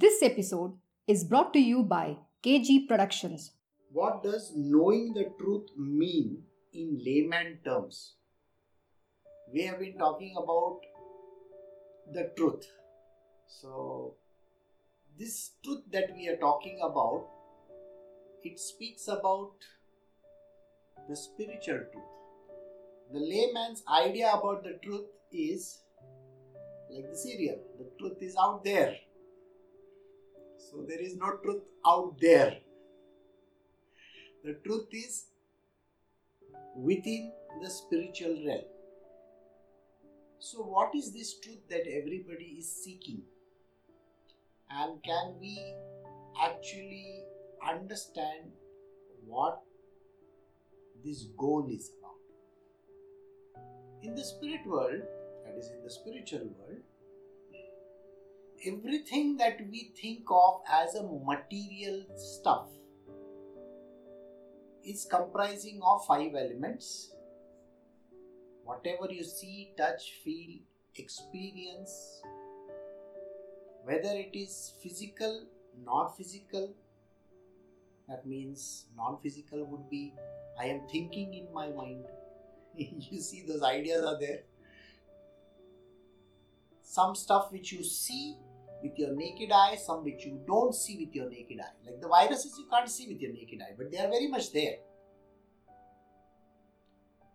This episode is brought to you by KG Productions. What does knowing the truth mean in layman terms? We have been talking about the truth. So, this truth that we are talking about, it speaks about the spiritual truth. The layman's idea about the truth is like the serial, the truth is out there. So, there is no truth out there. The truth is within the spiritual realm. So, what is this truth that everybody is seeking? And can we actually understand what this goal is about? In the spirit world, that is, in the spiritual world, everything that we think of as a material stuff is comprising of five elements whatever you see, touch, feel, experience, whether it is physical, not physical, that means non physical would be I am thinking in my mind. you see, those ideas are there. Some stuff which you see with your naked eye, some which you don't see with your naked eye. Like the viruses, you can't see with your naked eye, but they are very much there.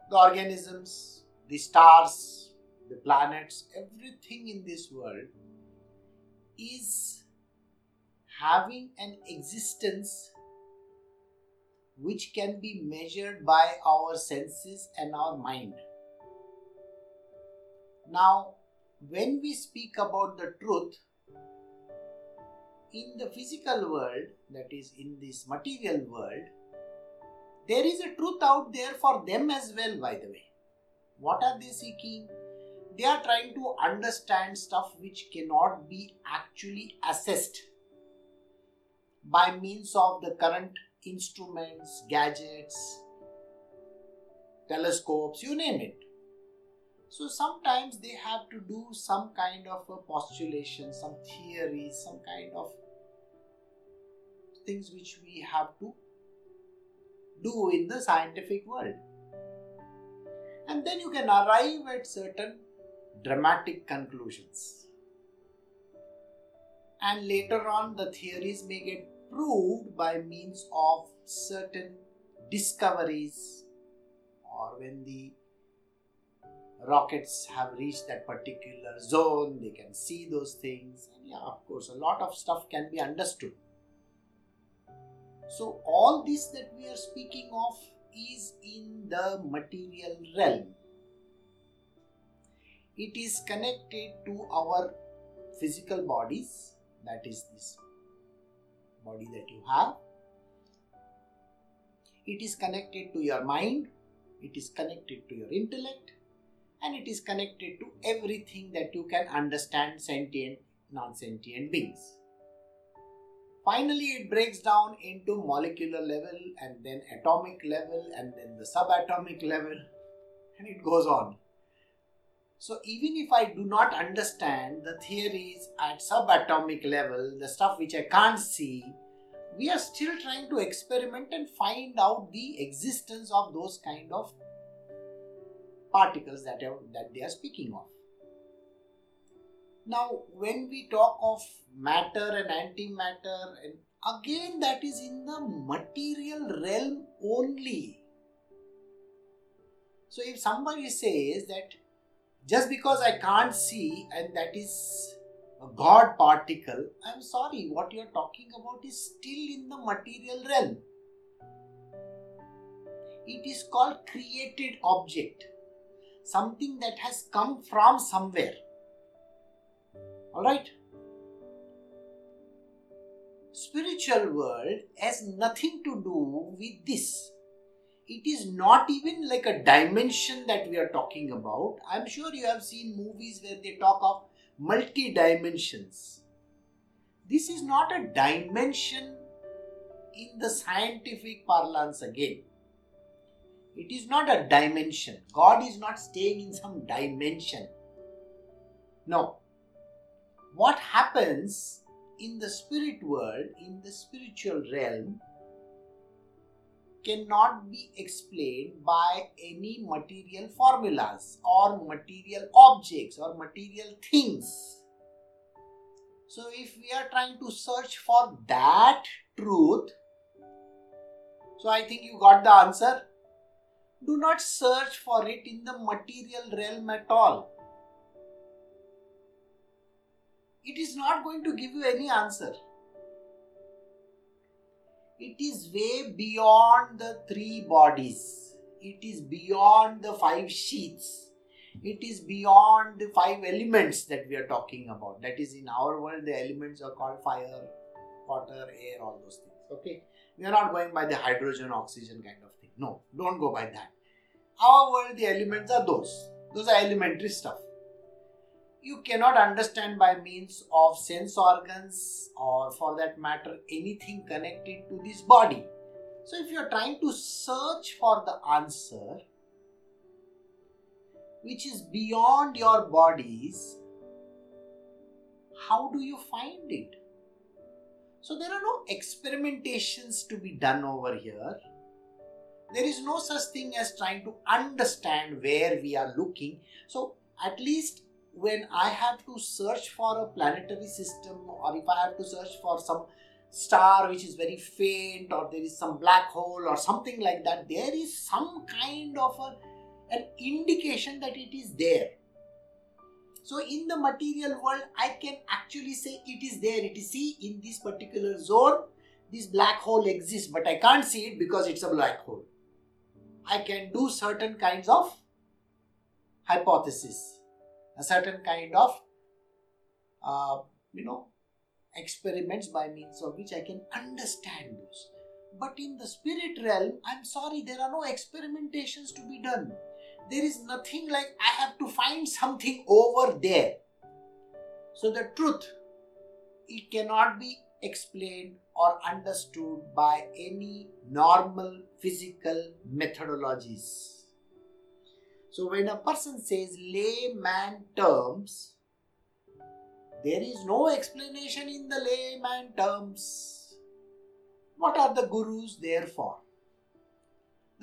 The organisms, the stars, the planets, everything in this world is having an existence which can be measured by our senses and our mind. Now, when we speak about the truth, in the physical world, that is, in this material world, there is a truth out there for them as well, by the way. What are they seeking? They are trying to understand stuff which cannot be actually assessed by means of the current instruments, gadgets, telescopes, you name it. So sometimes they have to do some kind of a postulation, some theory, some kind of things which we have to do in the scientific world. And then you can arrive at certain dramatic conclusions. And later on, the theories may get proved by means of certain discoveries or when the rockets have reached that particular zone, they can see those things. And yeah, of course, a lot of stuff can be understood. So, all this that we are speaking of is in the material realm. It is connected to our physical bodies, that is, this body that you have. It is connected to your mind, it is connected to your intellect, and it is connected to everything that you can understand sentient, non sentient beings. Finally, it breaks down into molecular level and then atomic level and then the subatomic level, and it goes on. So, even if I do not understand the theories at subatomic level, the stuff which I can't see, we are still trying to experiment and find out the existence of those kind of particles that, that they are speaking of. Now, when we talk of matter and antimatter, and again that is in the material realm only. So, if somebody says that just because I can't see and that is a God particle, I'm sorry, what you're talking about is still in the material realm. It is called created object, something that has come from somewhere all right. Spiritual world has nothing to do with this. It is not even like a dimension that we are talking about. I'm sure you have seen movies where they talk of multi dimensions this is not a dimension in the scientific parlance again. It is not a dimension. God is not staying in some dimension. No what happens in the spirit world, in the spiritual realm, cannot be explained by any material formulas or material objects or material things. So, if we are trying to search for that truth, so I think you got the answer. Do not search for it in the material realm at all. It is not going to give you any answer. It is way beyond the three bodies. It is beyond the five sheaths. It is beyond the five elements that we are talking about. That is, in our world, the elements are called fire, water, air, all those things. Okay? We are not going by the hydrogen, oxygen kind of thing. No, don't go by that. Our world, the elements are those. Those are elementary stuff. You cannot understand by means of sense organs or, for that matter, anything connected to this body. So, if you are trying to search for the answer, which is beyond your bodies, how do you find it? So there are no experimentations to be done over here. There is no such thing as trying to understand where we are looking. So at least when I have to search for a planetary system or if I have to search for some star which is very faint or there is some black hole or something like that, there is some kind of a, an indication that it is there so in the material world, I can actually say it is there. It is see in this particular zone, this black hole exists, but I can't see it because it's a black hole. I can do certain kinds of hypothesis, a certain kind of uh, you know experiments by means of which I can understand those. But in the spirit realm, I'm sorry, there are no experimentations to be done there is nothing like I have to find something over there. So the truth, it cannot be explained or understood by any normal physical methodologies. So when a person says layman terms, there is no explanation in the layman terms. What are the gurus there for?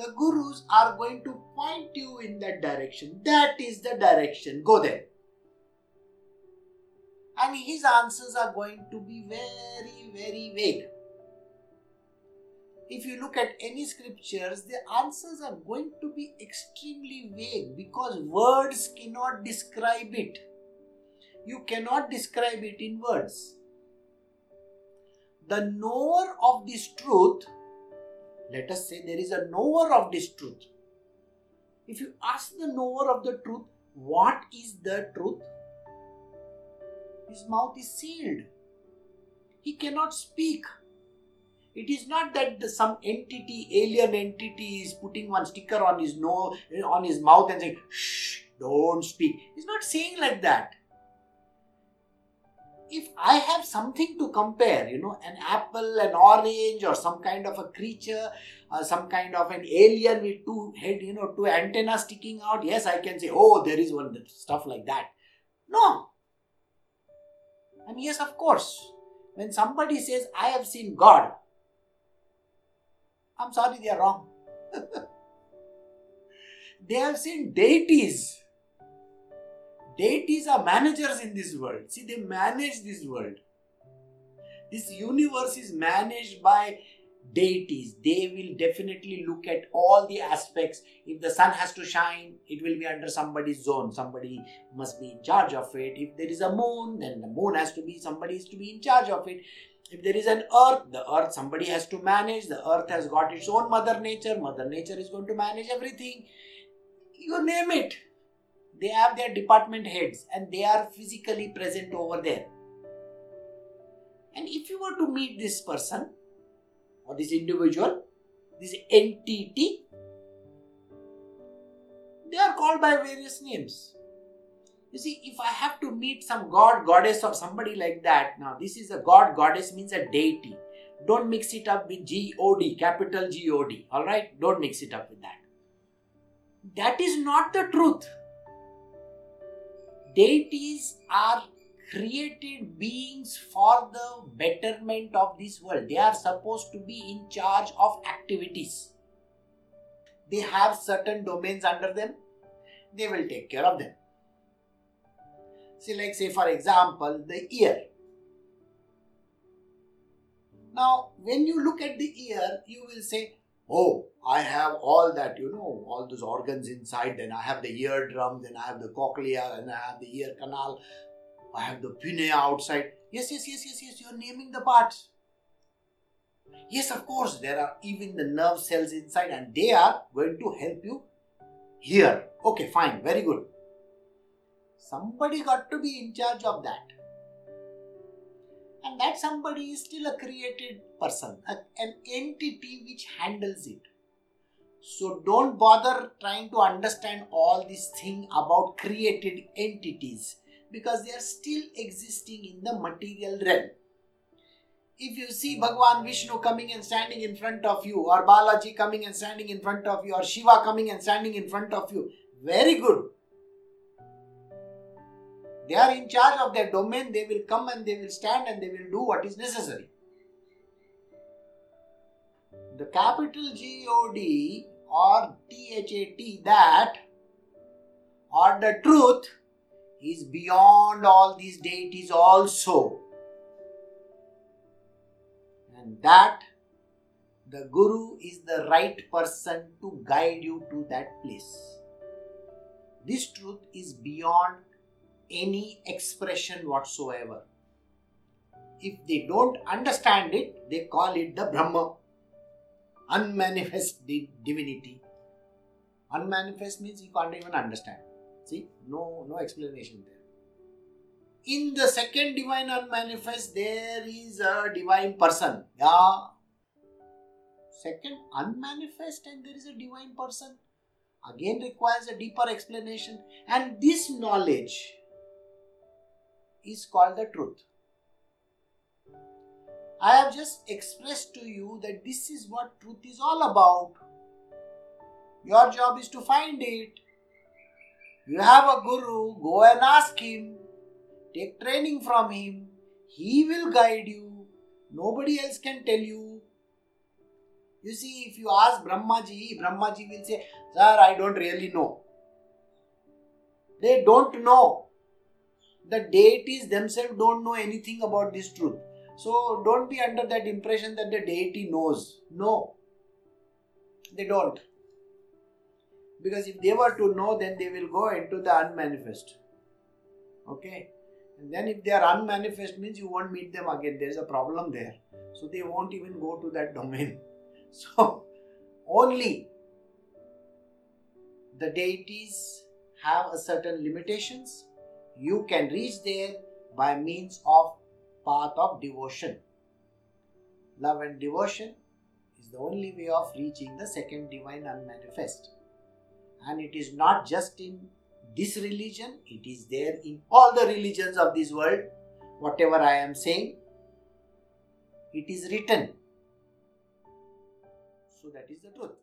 the gurus are going to point you in that direction. That is the direction. Go there. And his answers are going to be very, very vague. If you look at any scriptures, the answers are going to be extremely vague because words cannot describe it. You cannot describe it in words. The knower of this truth let us say there is a knower of this truth. If you ask the knower of the truth, what is the truth? His mouth is sealed. He cannot speak. It is not that some entity, alien entity, is putting one sticker on his nose, on his mouth, and saying, "Shh, don't speak." He's not saying like that if I have something to compare, you know, an apple, an orange, or some kind of a creature, uh, some kind of an alien with two head, you know, two antennas sticking out, yes, I can say, oh, there is one stuff like that. No. And yes, of course, when somebody says, I have seen God, I'm sorry, they are wrong. they have seen deities Deities are managers in this world. See, they manage this world. This universe is managed by deities. They will definitely look at all the aspects. If the sun has to shine, it will be under somebody's zone. Somebody must be in charge of it. If there is a moon, then the moon has to be, somebody is to be in charge of it. If there is an earth, the earth somebody has to manage. The earth has got its own mother nature. Mother nature is going to manage everything. You name it they have their department heads and they are physically present over there. And if you were to meet this person or this individual, this entity, they are called by various names. You see, if I have to meet some god, goddess, or somebody like that, now this is a god, goddess means a deity. Don't mix it up with G O D, capital G O D. Alright? Don't mix it up with that. That is not the truth deities are created beings for the betterment of this world. They are supposed to be in charge of activities. They have certain domains under them. They will take care of them. See, like, say, for example, the ear. Now, when you look at the ear, you will say, Oh, I have all that, you know, all those organs inside. Then I have the eardrum, then I have the cochlea, and I have the ear canal, I have the pinna outside. Yes, yes, yes, yes, yes, you are naming the parts. Yes, of course, there are even the nerve cells inside, and they are going to help you hear. Okay, fine, very good. Somebody got to be in charge of that. And that somebody is still a created person, a, an entity which handles it. So don't bother trying to understand all this thing about created entities because they are still existing in the material realm. If you see Bhagwan Vishnu coming and standing in front of you, or Balaji coming and standing in front of you, or Shiva coming and standing in front of you, very good. They are in charge of their domain, they will come and they will stand and they will do what is necessary. The capital G O D or T H A T, that or the truth is beyond all these deities also. And that the Guru is the right person to guide you to that place. This truth is beyond any expression whatsoever. If they don't understand it, they call it the Brahma, unmanifest divinity. Unmanifest means you can't even understand. See, no, no explanation there. In the second divine unmanifest, there is a divine person. Yeah. Second unmanifest, and there is a divine person. Again, requires a deeper explanation. And this knowledge is called the truth. I have just expressed to you that this is what truth is all about. Your job is to find it. You have a guru, go and ask him. Take training from him. He will guide you. Nobody else can tell you. You see, if you ask Brahmaji, Brahmaji will say, Sir, I don't really know. They don't know the deities themselves don't know anything about this truth. So don't be under that impression that the deity knows. No, they don't. Because if they were to know, then they will go into the unmanifest. Okay? And then if they are unmanifest, means you won't meet them again. There is a problem there. So they won't even go to that domain. So only the deities have a certain limitations you can reach there by means of path of devotion. Love and devotion is the only way of reaching the second divine unmanifest. And it is not just in this religion, it is there in all the religions of this world. Whatever I am saying, it is written. So that is the truth.